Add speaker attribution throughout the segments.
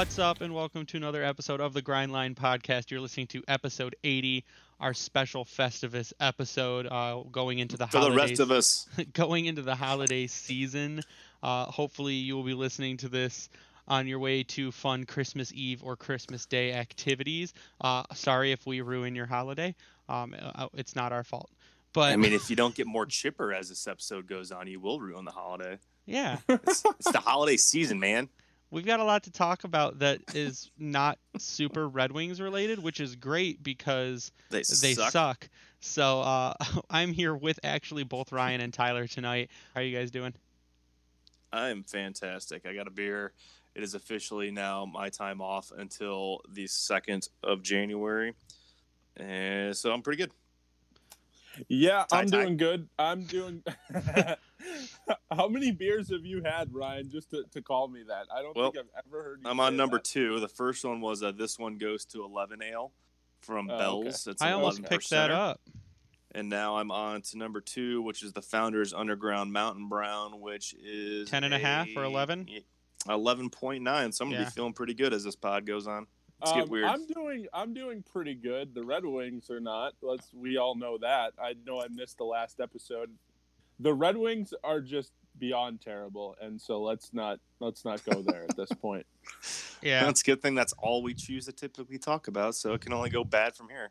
Speaker 1: What's up, and welcome to another episode of the Grindline Podcast. You're listening to episode 80, our special Festivus episode, uh, going into the
Speaker 2: For the rest of us,
Speaker 1: going into the holiday season. Uh, hopefully, you will be listening to this on your way to fun Christmas Eve or Christmas Day activities. Uh, sorry if we ruin your holiday. Um, uh, it's not our fault. But
Speaker 2: I mean, if you don't get more chipper as this episode goes on, you will ruin the holiday.
Speaker 1: yeah,
Speaker 2: It's, it's the holiday season, man.
Speaker 1: We've got a lot to talk about that is not super Red Wings related, which is great because
Speaker 2: They,
Speaker 1: they
Speaker 2: suck.
Speaker 1: suck. So uh, I'm here with actually both Ryan and Tyler tonight. How are you guys doing?
Speaker 2: I am fantastic. I got a beer. It is officially now my time off until the second of January, and so I'm pretty good.
Speaker 3: Yeah,
Speaker 2: Tie,
Speaker 3: I'm
Speaker 2: tie.
Speaker 3: doing good. I'm doing. How many beers have you had, Ryan? Just to, to call me that. I don't
Speaker 2: Well,
Speaker 3: think I've ever heard. You
Speaker 2: I'm
Speaker 3: say
Speaker 2: on number
Speaker 3: that.
Speaker 2: two. The first one was uh, this one goes to 11 ale from
Speaker 3: Oh, okay.
Speaker 2: Bell's. It's
Speaker 1: I almost
Speaker 2: 11
Speaker 1: picked that up.
Speaker 2: And now I'm on to number two, which is the Founders Underground Mountain Brown, which is
Speaker 1: 10 and a half or 11?
Speaker 2: Eleven point nine. So I'm gonna
Speaker 1: Yeah.
Speaker 2: be feeling pretty good as this pod goes on. Let's get
Speaker 3: Um,
Speaker 2: weird.
Speaker 3: I'm doing. I'm doing pretty good. The Red Wings are not. Let's. We all know that. I know I missed the last episode. The Red Wings are just beyond terrible, and so let's not let's not go there at this point.
Speaker 1: Yeah.
Speaker 2: That's a good thing. That's all we choose to typically talk about, so it can only go bad from here.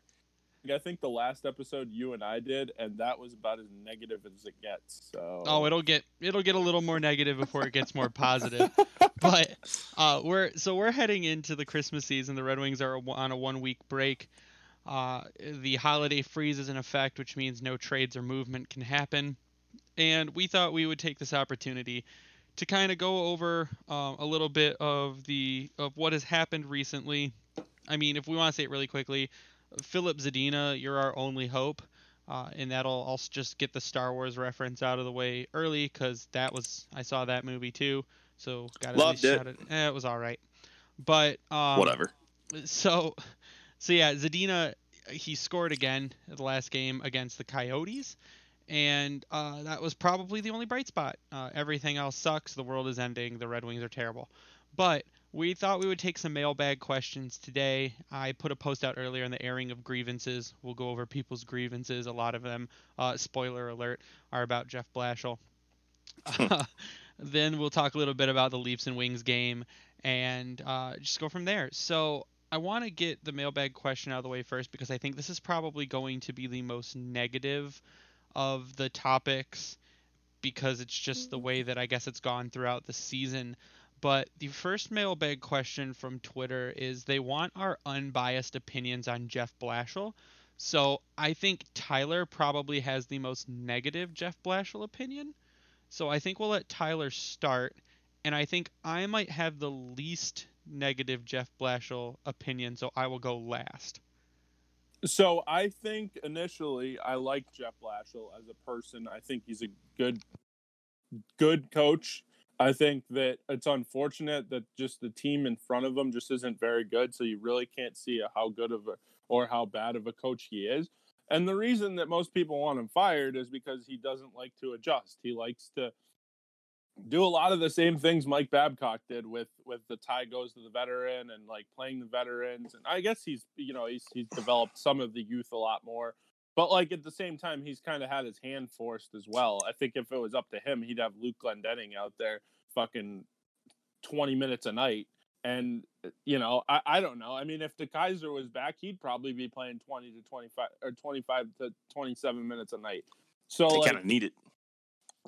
Speaker 3: I think the last episode you and I did, and that was about as negative as it gets. So.
Speaker 1: Oh, it'll get it'll get a little more negative before it gets more positive. but uh, we're so we're heading into the Christmas season. The Red Wings are on a one week break. Uh, the holiday freeze is in effect, which means no trades or movement can happen. And we thought we would take this opportunity to kind of go over uh, a little bit of the of what has happened recently. I mean, if we want to say it really quickly, Filip Zadina, you're our only hope. Uh, and that'll I'll just get the Star Wars reference out of the way early because that was I saw that movie too, so got
Speaker 2: Loved it.
Speaker 1: it. Eh, it was all right, but um,
Speaker 2: Whatever.
Speaker 1: So, so yeah, Zadina he scored again at the last game against the Coyotes, and uh, that was probably the only bright spot. Uh, everything else sucks. The world is ending. The Red Wings are terrible, but we thought we would take some mailbag questions today. I put a post out earlier on the airing of grievances. We'll go over people's grievances. A lot of them, uh, spoiler alert, are about Jeff Blashill. then we'll talk a little bit about the Leafs and Wings game and uh, just go from there. So I want to get the mailbag question out of the way first because I think this is probably going to be the most negative of the topics because it's just the way that I guess it's gone throughout the season. But the first mailbag question from Twitter is they want our unbiased opinions on Jeff Blashill. So I think Tyler probably has the most negative Jeff Blashill opinion. So I think we'll let Tyler start, and I think I might have the least negative Jeff Blashill opinion, so I will go last.
Speaker 3: So I think initially I like Jeff Blashill as a person. I think he's a good good coach. I think that it's unfortunate that just the team in front of him just isn't very good, so you really can't see how good of a or how bad of a coach he is. And the reason that most people want him fired is because he doesn't like to adjust. He likes to do a lot of the same things Mike Babcock did with with the tie goes to the veteran and like playing the veterans. And I guess he's you know he's he's developed some of the youth a lot more. But like at the same time, he's kind of had his hand forced as well. I think if it was up to him, he'd have Luke Glendening out there fucking twenty minutes a night. And you know, I, I don't know. I mean, if the Kaiser was back, he'd probably be playing twenty to twenty five or twenty five to twenty seven minutes a night. So
Speaker 2: They
Speaker 3: like,
Speaker 2: kind of need it.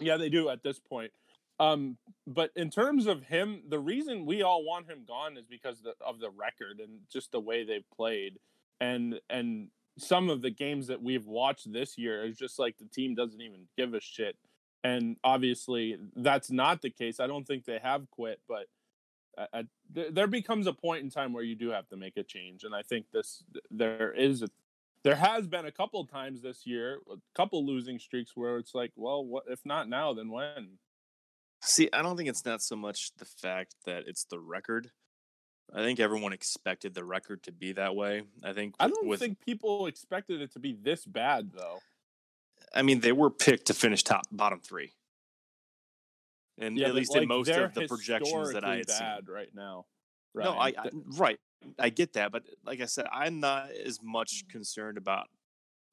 Speaker 3: yeah, they do at this point. Um, but in terms of him, the reason we all want him gone is because the, of the record and just the way they've played, and and some of the games that we've watched this year is just like the team doesn't even give a shit. And obviously, that's not the case. I don't think they have quit, but uh, uh, th- there becomes a point in time where you do have to make a change. And I think this there is a there has been a couple times this year, a couple losing streaks where it's like, well, what if not now, then when?
Speaker 2: See, I don't think it's not so much the fact that it's the record. I think everyone expected the record to be that way. I think
Speaker 3: I don't
Speaker 2: with,
Speaker 3: think people expected it to be this bad, though.
Speaker 2: I mean, they were picked to finish top bottom three, and
Speaker 3: Yeah,
Speaker 2: at least in most of the projections that I had
Speaker 3: historically
Speaker 2: seen.
Speaker 3: right now.
Speaker 2: No, I, I right. I get that, but like I said, I'm not as much concerned about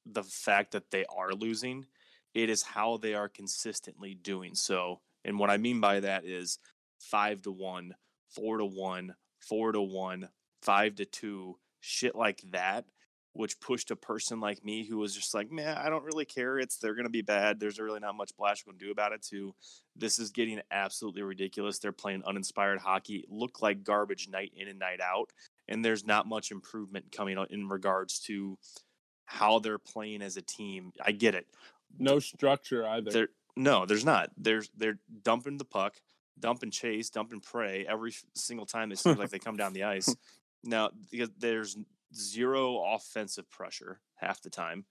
Speaker 2: the fact that they are losing. It is how they are consistently doing so. And what I mean by that is five to one, four to one, four to one, five to two, shit like that, which pushed a person like me who was just like, man, I don't really care. It's they're gonna be bad. There's really not much Blash can do about it. To this is getting absolutely ridiculous. They're playing uninspired hockey, look like garbage night in and night out, and there's not much improvement coming in regards to how they're playing as a team. I get it.
Speaker 3: no structure either.
Speaker 2: There, no, there's not. There's they're dumping the puck, dumping chase, dump and prey every single time it seems like they come down the ice. Now there's zero offensive pressure half the time,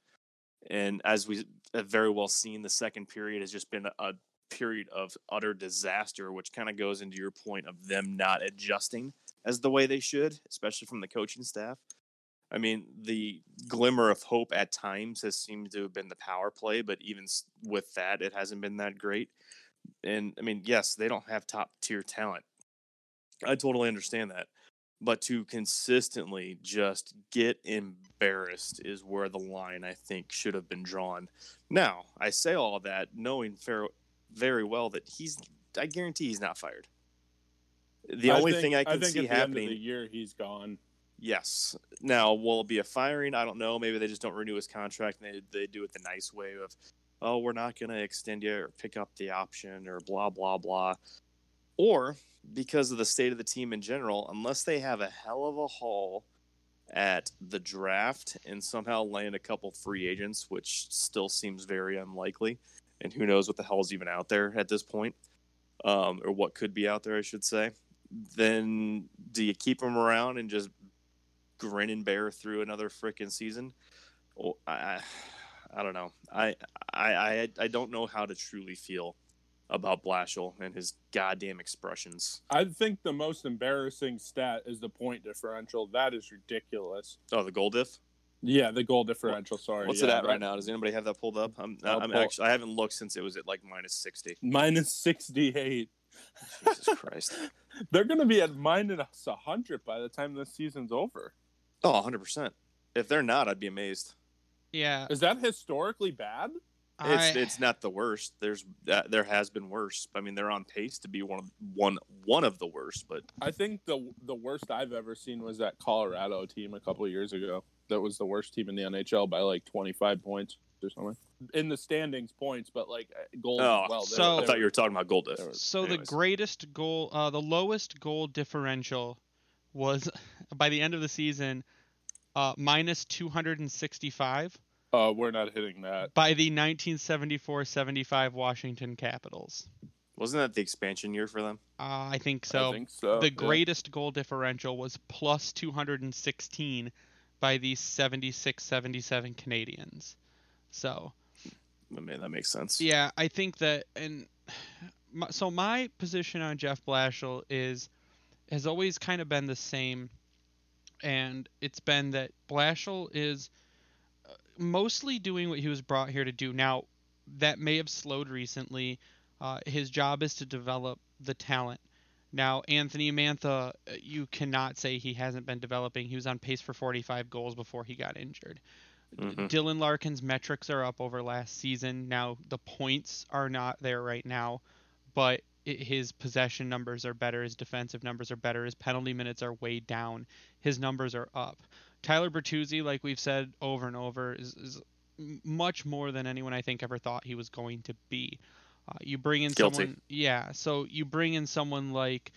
Speaker 2: and as we have very well seen, the second period has just been a, a period of utter disaster, which kind of goes into your point of them not adjusting as the way they should, especially from the coaching staff. I mean, the glimmer of hope at times has seemed to have been the power play, but even with that, it hasn't been that great. And I mean, yes, they don't have top tier talent. I totally understand that. But to consistently just get embarrassed is where the line I think should have been drawn. Now, I say all that knowing fair, very well that he's, I guarantee he's not fired. The only
Speaker 3: think,
Speaker 2: thing I can
Speaker 3: think
Speaker 2: see
Speaker 3: at the end
Speaker 2: happening
Speaker 3: the year he's gone.
Speaker 2: Yes. Now, will it be a firing? I don't know. Maybe they just don't renew his contract and they, they do it the nice way of, oh, we're not going to extend you or pick up the option or blah, blah, blah. Or because of the state of the team in general, unless they have a hell of a haul at the draft and somehow land a couple free agents, which still seems very unlikely. And who knows what the hell is even out there at this point, um, or what could be out there, I should say. Then do you keep them around and just grin and bear through another freaking season. Well, I, I, don't know. I, I, I, I don't know how to truly feel about Blashill and his goddamn expressions.
Speaker 3: I think the most embarrassing stat is the point differential. That is ridiculous.
Speaker 2: Oh, the goal diff.
Speaker 3: Yeah, the goal differential. Sorry.
Speaker 2: What's
Speaker 3: yeah,
Speaker 2: it at
Speaker 3: that-
Speaker 2: right now? Does anybody have that pulled up? I'm,
Speaker 3: I'll
Speaker 2: I'm
Speaker 3: pull-
Speaker 2: actually. I haven't looked since it was at like minus sixty.
Speaker 3: Minus sixty-eight.
Speaker 2: Jesus Christ.
Speaker 3: They're going to be at minus hundred by the time this season's over.
Speaker 2: Oh, 100 percent. If they're not, I'd be amazed.
Speaker 1: Yeah,
Speaker 3: Is that historically bad?
Speaker 2: It's
Speaker 1: I,
Speaker 2: it's not the worst. There's uh, there has been worse. I mean, they're on pace to be one of one one of the worst. But
Speaker 3: I think the the worst I've ever seen was that Colorado team a couple of years ago. That was the worst team in the NHL by like 25 points or something. In the standings points, but like uh, goals
Speaker 2: Oh,
Speaker 3: as well. They-
Speaker 1: so-
Speaker 2: I thought you were talking about goal diff.
Speaker 3: they were-
Speaker 1: So
Speaker 2: Anyways.
Speaker 1: the greatest goal, uh, the lowest goal differential was by the end of the season, uh, minus 265
Speaker 3: Oh, we're not hitting that.
Speaker 1: by the 1974-75 Washington Capitals.
Speaker 2: Wasn't that the expansion year for them?
Speaker 1: Uh, I think so.
Speaker 3: I think so.
Speaker 1: the
Speaker 3: yeah.
Speaker 1: greatest goal differential was plus 216 by the 76-77 Canadiens. So
Speaker 2: I mean, that makes sense.
Speaker 1: Yeah, I think that, and my, so my position on Jeff Blashill is has always kind of been the same, and it's been that Blashill is uh, mostly doing what he was brought here to do. Now, that may have slowed recently. Uh, his job is to develop the talent. Now, Anthony Mantha, uh, you cannot say he hasn't been developing. He was on pace for 45 goals before he got injured.
Speaker 2: Mhm.
Speaker 1: Dylan Larkin's metrics are up over last season. Now the points are not there right now, but his possession numbers are better. His defensive numbers are better. His penalty minutes are way down. His numbers are up. Tyler Bertuzzi, like we've said over and over, is, is much more than anyone I think ever thought he was going to be. Uh, you bring in
Speaker 2: Guilty.
Speaker 1: someone, yeah. So you bring in someone like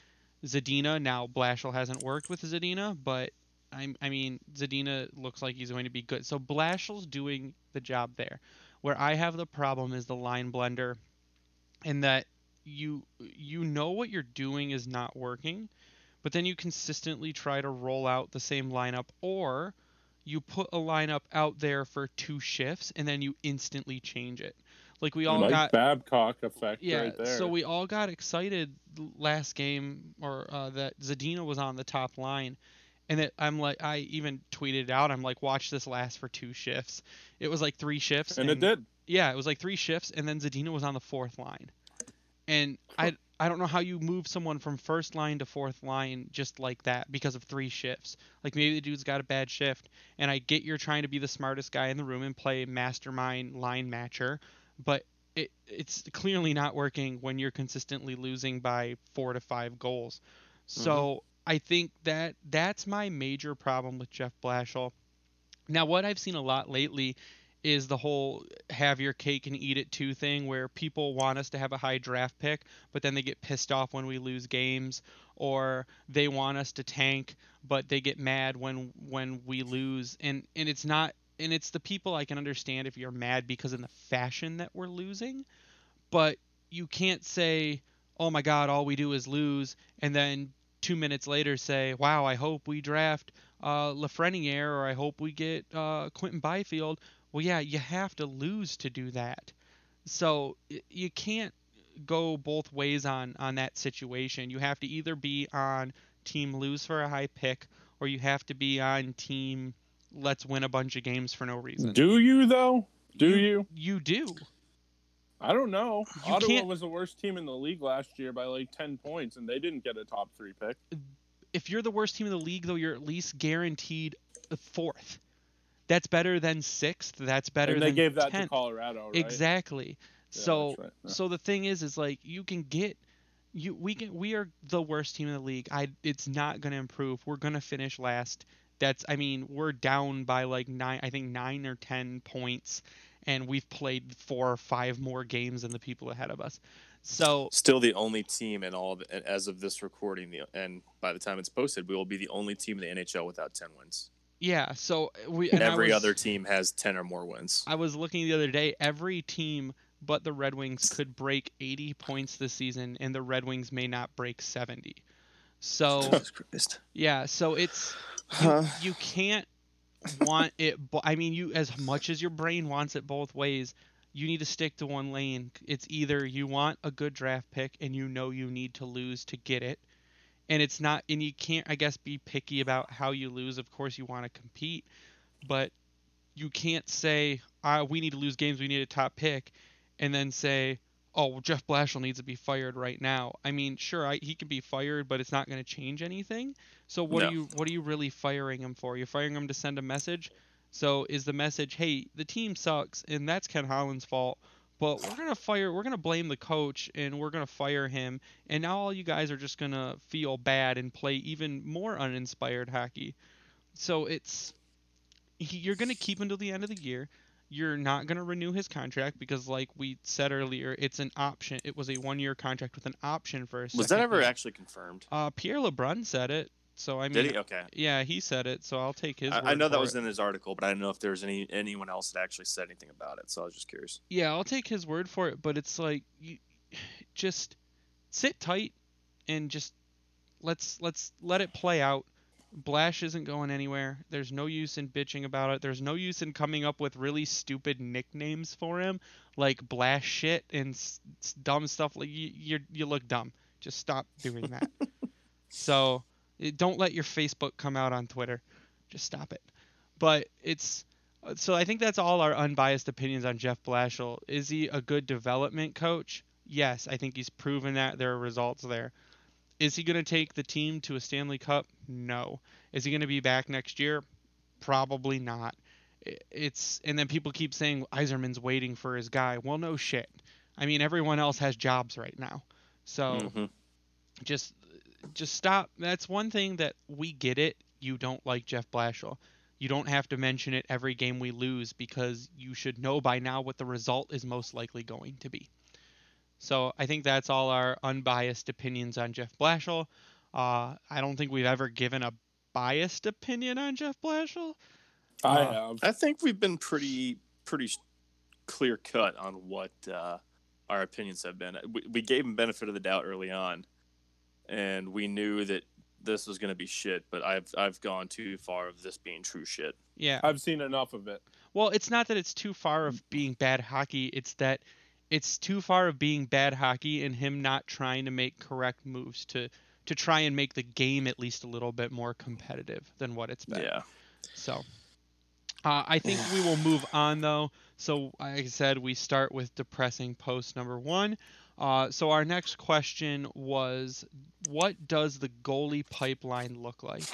Speaker 1: Zadina. Now Blashill hasn't worked with Zadina, but I, I mean, Zadina looks like he's going to be good. So Blashill's doing the job there. Where I have the problem is the line blender, in that you you know what you're doing is not working, but then you consistently try to roll out the same lineup, or you put a lineup out there for two shifts and then you instantly change it. Like we all
Speaker 3: Mike
Speaker 1: got
Speaker 3: Babcock effect
Speaker 1: yeah,
Speaker 3: right there.
Speaker 1: so we all got excited last game, or uh, that Zadina was on the top line, and that I'm like, I even tweeted out, I'm like, watch this last for two shifts. It was like three shifts,
Speaker 3: and it did.
Speaker 1: Yeah, it was like three shifts, and then Zadina was on the fourth line, and I I don't know how you move someone from first line to fourth line just like that because of three shifts. Like maybe the dude's got a bad shift, and I get you're trying to be the smartest guy in the room and play mastermind line matcher, but it it's clearly not working when you're consistently losing by four to five goals. So mm-hmm. I think that that's my major problem with Jeff Blashill. Now, what I've seen a lot lately is the whole have your cake and eat it too thing where people want us to have a high draft pick but then they get pissed off when we lose games or they want us to tank but they get mad when when we lose. And and it's not and it's the people I can understand if you're mad because in the fashion that we're losing but you can't say oh my god all we do is lose and then 2 minutes later say wow I hope we draft uh, Lafreniere or I hope we get uh, Quinton Byfield well, yeah, you have to lose to do that. So you can't go both ways on on that situation. You have to either be on team lose for a high pick, or you have to be on team let's win a bunch of games for no reason.
Speaker 3: Do you though? Do you?
Speaker 1: You, you do.
Speaker 3: I don't know.
Speaker 1: You
Speaker 3: Ottawa
Speaker 1: can't-
Speaker 3: was the worst team in the league last year by like ten points, and they didn't get a top three pick.
Speaker 1: If you're the worst team in the league, though, you're at least guaranteed fourth. That's better than sixth. That's better than.
Speaker 3: and they
Speaker 1: than
Speaker 3: gave that to. Colorado, right?
Speaker 1: Exactly.
Speaker 3: Yeah,
Speaker 1: so
Speaker 3: right. Yeah.
Speaker 1: so the thing is is like you can get you we can we are the worst team in the league. I it's not going to improve. We're going to finish last. That's I mean, we're down by like 9 I think 9 or 10 points and we've played four or five more games than the people ahead of us. So
Speaker 2: Still the only team in all of, as of this recording, the, and by the time it's posted, we will be the only team in the NHL without ten wins.
Speaker 1: Yeah, so uh, we
Speaker 2: And
Speaker 1: and
Speaker 2: every
Speaker 1: was-
Speaker 2: other team has ten or more wins.
Speaker 1: I was looking the other day. Every team but the Red Wings could break 80 points this season, and the Red Wings may not break 70. So yeah, so it's you, you can't want it. I mean, you as much as your brain wants it both ways, you need to stick to one lane. It's either you want a good draft pick and you know you need to lose to get it, and it's not, and you can't, I guess, be picky about how you lose. Of course, you want to compete, but you can't say, ah, we need to lose games, we need a top pick, and then say, oh, well, Jeff Blashill needs to be fired right now. I mean, sure, I, he can be fired, but it's not going to change anything. So what
Speaker 2: No.
Speaker 1: are you what are you really firing him for? You're firing him to send a message. So is the message, hey, the team sucks, and that's Ken Holland's fault. But we're gonna fire. We're gonna blame the coach, and we're gonna fire him. And now all you guys are just gonna feel bad and play even more uninspired hockey. So it's you're gonna keep him till the end of the year. You're not gonna renew his contract because, like we said earlier, it's an option. It was a one-year contract with an option for a
Speaker 2: Was that ever
Speaker 1: year.
Speaker 2: actually confirmed?
Speaker 1: Uh, Pierre LeBrun said it. So I mean,
Speaker 2: Did he? Okay.
Speaker 1: yeah, he said it. So I'll take his.
Speaker 2: I, I know that was
Speaker 1: it.
Speaker 2: in his article, but I don't know if there's any anyone else that actually said anything about it. So I was just curious.
Speaker 1: Yeah, I'll take his word for it. But it's like you just sit tight and just let's let's let it play out. Blash isn't going anywhere. There's no use in bitching about it. There's no use in coming up with really stupid nicknames for him, like Blash shit and s- dumb stuff. Like you, you, you look dumb. Just stop doing that. so, don't let your Facebook come out on Twitter. Just stop it. But it's so I think that's all our unbiased opinions on Jeff Blashill. Is he a good development coach? Yes, I think he's proven that there are results there. Is he going to take the team to a Stanley Cup? No. Is he going to be back next year? Probably not. It's and then people keep saying Yzerman's waiting for his guy. Well, no shit. I mean, everyone else has jobs right now. So
Speaker 2: Mhm.
Speaker 1: just just stop. That's one thing that we get it. You don't like Jeff Blashill. You don't have to mention it every game we lose because you should know by now what the result is most likely going to be. So I think that's all our unbiased opinions on Jeff Blashill. Uh, I don't think we've ever given a biased opinion on Jeff Blashill.
Speaker 3: I
Speaker 1: Uh,
Speaker 3: have.
Speaker 2: I think we've been pretty pretty clear cut on what uh, our opinions have been. We, we gave him benefit of the doubt early on, and we knew that this was going to be shit. But I've I've gone too far of this being true shit.
Speaker 1: Yeah.
Speaker 3: I've seen enough of it.
Speaker 1: Well, it's not that it's too far of being bad hockey. It's that it's too far of being bad hockey and him not trying to make correct moves to to try and make the game at least a little bit more competitive than what it's been.
Speaker 2: Yeah.
Speaker 1: So uh, I think we will move on though. So like I said, we start with depressing post number one. Uh, so our next question was, what does the goalie pipeline look like?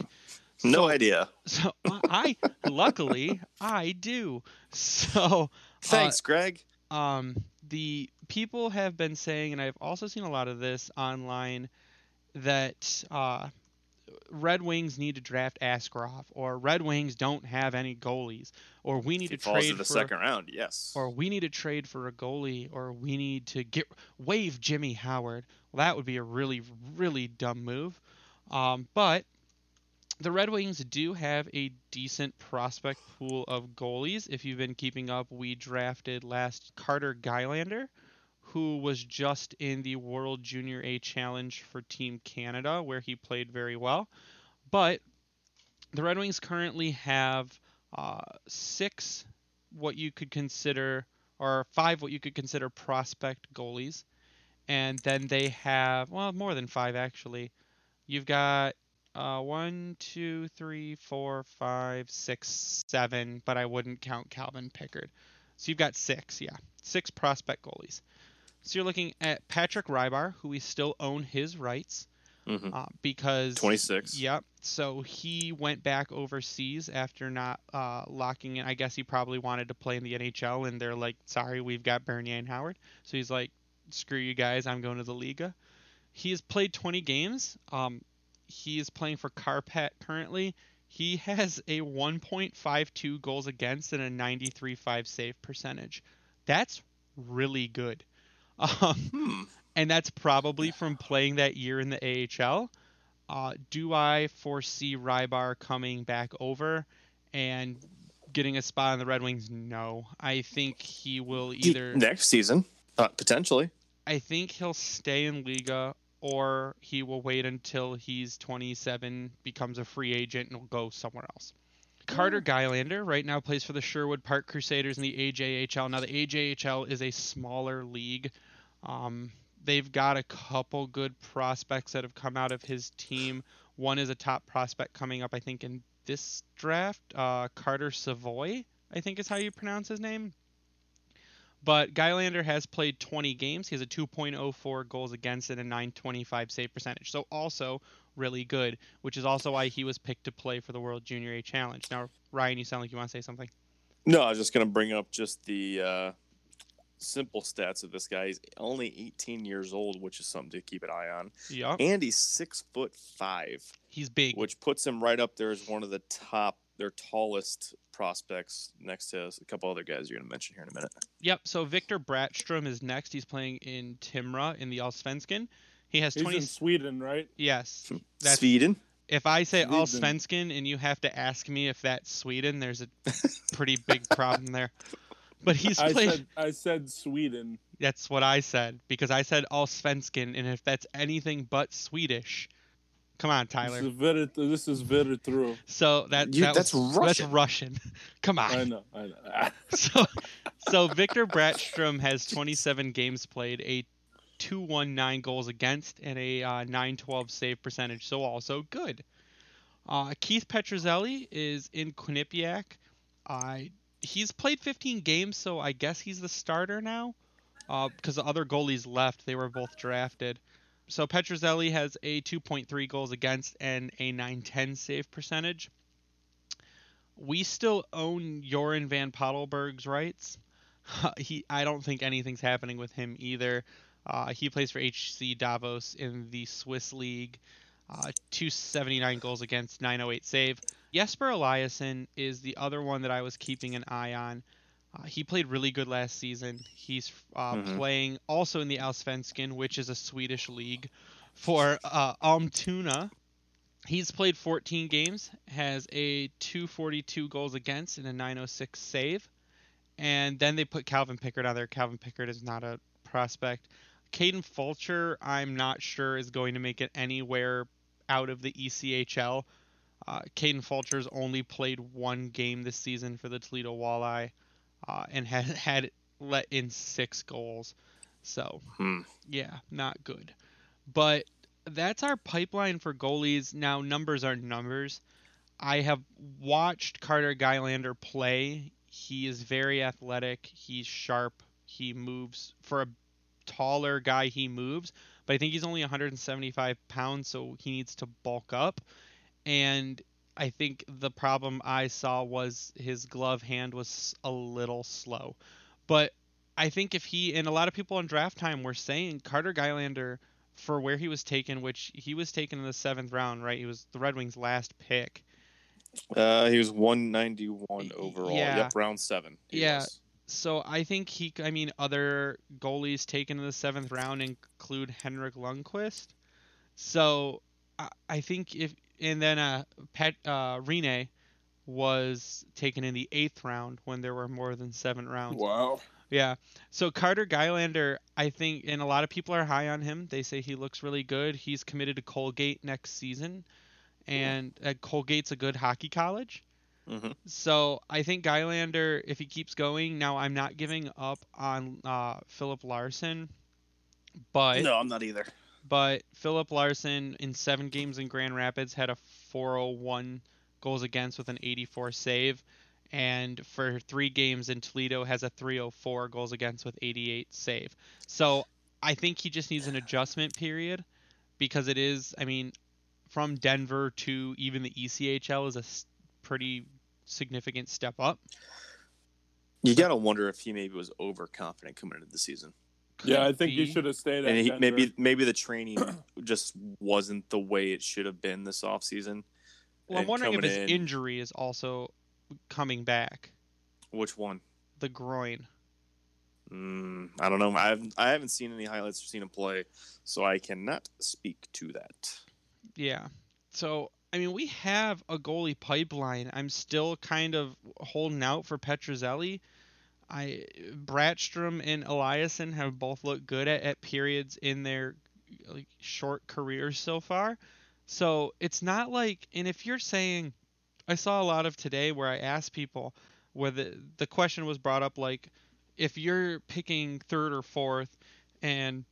Speaker 2: No idea.
Speaker 1: So I, luckily, I do. So
Speaker 2: Thanks, Greg.
Speaker 1: um, the people have been saying, and I've also seen a lot of this online, that uh, Red Wings need to draft Askarov, or Red Wings don't have any goalies, or we need to
Speaker 2: falls
Speaker 1: trade
Speaker 2: to the
Speaker 1: for,
Speaker 2: second round. Yes.
Speaker 1: or we need to trade for a goalie, or we need to get waive Jimmy Howard. Well, that would be a really, really dumb move. Um, but the Red Wings do have a decent prospect pool of goalies. If you've been keeping up, we drafted last Carter Gylander, who was just in the World Junior A Challenge for Team Canada, where he played very well. But the Red Wings currently have uh, six what you could consider, or five what you could consider prospect goalies. And then they have, well, more than five actually. You've got uh, one, two, three, four, five, six, seven, but I wouldn't count Calvin Pickard. So you've got six, yeah, six prospect goalies. So you're looking at Patrik Rybar, who we still own his rights
Speaker 2: Mhm.
Speaker 1: uh, because
Speaker 2: 26.
Speaker 1: Yep. So he went back overseas after not uh, locking in. I guess he probably wanted to play in the NHL, and they're like, "Sorry, we've got Bernier and Howard." So he's like, "Screw you guys, I'm going to the Liiga." He has played 20 games. Um, he is playing for Kärpät currently. He has a 1.52 goals against and a 93.5 save percentage. That's really good. Um,
Speaker 2: Hmm.
Speaker 1: and that's probably from playing that year in the AHL. Uh, do I foresee Rybar coming back over and getting a spot on the Red Wings? No. I think he will either.
Speaker 2: next season, uh, potentially.
Speaker 1: I think he'll stay in Liiga or he will wait until he's 27, becomes a free agent, and will go somewhere else. Carter Gylander right now plays for the Sherwood Park Crusaders in the AJHL. Now the AJHL is a smaller league. Um, they've got a couple good prospects that have come out of his team. One is a top prospect coming up, I think, in this draft. Uh, Carter Savoie, I think is how you pronounce his name. But Guylander has played 20 games. He has a 2.04 goals against and a 925 save percentage. So also really good, which is also why he was picked to play for the World Junior A Challenge. Now, Ryan, you sound like you want to say something.
Speaker 2: No, I was just going to bring up just the uh, simple stats of this guy. He's only 18 years old, which is something to keep an eye on.
Speaker 1: Yeah,
Speaker 2: And he's six foot five,
Speaker 1: he's big.
Speaker 2: which puts him right up there as one of the top, their tallest prospects next to a couple other guys you're going to mention here in a minute.
Speaker 1: Yep. So Victor Brattstrom is next. He's playing in Timra in the Allsvenskan. He has
Speaker 3: He's
Speaker 1: 20.
Speaker 3: in Sweden, right?
Speaker 1: Yes. That's-
Speaker 2: Sweden.
Speaker 1: If I say
Speaker 3: Sweden.
Speaker 1: Allsvenskan and you have to ask me if that's Sweden, there's a pretty big problem there. But he's
Speaker 3: I
Speaker 1: played.
Speaker 3: said I said Sweden.
Speaker 1: That's what I said because I said Allsvenskan, and if that's anything but Swedish, come on, Tyler.
Speaker 3: This is very, this is very true.
Speaker 1: So that,
Speaker 2: You-
Speaker 1: that
Speaker 2: that's
Speaker 1: was-
Speaker 2: Russian.
Speaker 1: That's Russian. come on.
Speaker 3: I
Speaker 1: on.
Speaker 3: know. I know.
Speaker 1: So, so Victor Brattstrom has 27 games played, a 219 goals against, and a uh, 912 save percentage. So also good. Uh, Keith Petruzzelli is in Quinnipiac. Uh, he's played 15 games, so I guess he's the starter now. Because the other goalies left, they were both drafted. So Petruzzelli has a 2.3 goals against and a 910 save percentage. We still own Joren Van Pottelberghe's rights. he, I don't think anything's happening with him either. Uh, he plays for HC Davos in the Swiss League. Uh, 279 goals against, 908 save. Jesper Eliasson is the other one that I was keeping an eye on. Uh, he played really good last season. He's uh,
Speaker 2: Mhm.
Speaker 1: playing also in the Allsvenskan, which is a Swedish league, for uh, Almtuna. He's played 14 games, has a 242 goals against and a 906 save. And then they put Calvin Pickard on there. Calvin Pickard is not a prospect. Kaden Fulcher, I'm not sure is going to make it anywhere out of the ECHL. Uh, Kaden Fulcher's only played one game this season for the Toledo Walleye uh, and had, had let in six goals. So,
Speaker 2: Hmm.
Speaker 1: yeah, not good. But that's our pipeline for goalies. Now, numbers are numbers. I have watched Carter Gylander play. He is very athletic. He's sharp. He moves for a taller guy, he moves, but I think he's only 175 pounds, so he needs to bulk up. And I think the problem I saw was his glove hand was a little slow. But I think if he and a lot of people in draft time were saying Carter Gylander for where he was taken, which he was taken in the seventh round, right? He was the Red Wings' last pick.
Speaker 2: Uh, he was 191 overall.
Speaker 1: Yeah.
Speaker 2: Yep, round seven.
Speaker 1: Yeah.
Speaker 2: was.
Speaker 1: So I think he. I mean, other goalies taken in the seventh round include Henrik Lundqvist. So I, I think if and then uh Pat uh Rinne was taken in the eighth round when there were more than seven rounds.
Speaker 3: Wow.
Speaker 1: Yeah. So Carter Gylander, I think, and a lot of people are high on him. They say he looks really good. He's committed to Colgate next season, and uh, Colgate's a good hockey college.
Speaker 2: Mhm.
Speaker 1: So I think Gylander, if he keeps going, now I'm not giving up on uh, Filip Larsson, but
Speaker 2: No, I'm not either.
Speaker 1: but Filip Larsson in seven games in Grand Rapids had a 401 goals against with an 84 save, and for three games in Toledo has a 304 goals against with 88 save. So I think he just needs an adjustment period because it is, I mean, from Denver to even the ECHL is a pretty significant step up.
Speaker 2: You gotta wonder if he maybe was overconfident coming into the season,
Speaker 3: Yeah, I
Speaker 1: Could
Speaker 3: think he should have stayed at
Speaker 2: and he, maybe maybe the training just wasn't the way it should have been this offseason.
Speaker 1: Well, I'm wondering if his
Speaker 2: in-
Speaker 1: injury is also coming back.
Speaker 2: Which one?
Speaker 1: The groin.
Speaker 2: Mm, I don't know. I haven't I haven't seen any highlights or seen him play, so I cannot speak to that.
Speaker 1: Yeah. So I mean, we have a goalie pipeline. I'm still kind of holding out for Petruzzelli. I Brattstrom and Eliasson have both looked good at, at periods in their like short careers so far. So it's not like, and if you're saying, I saw a lot of today where I asked people where the the question was brought up like, if you're picking third or fourth, and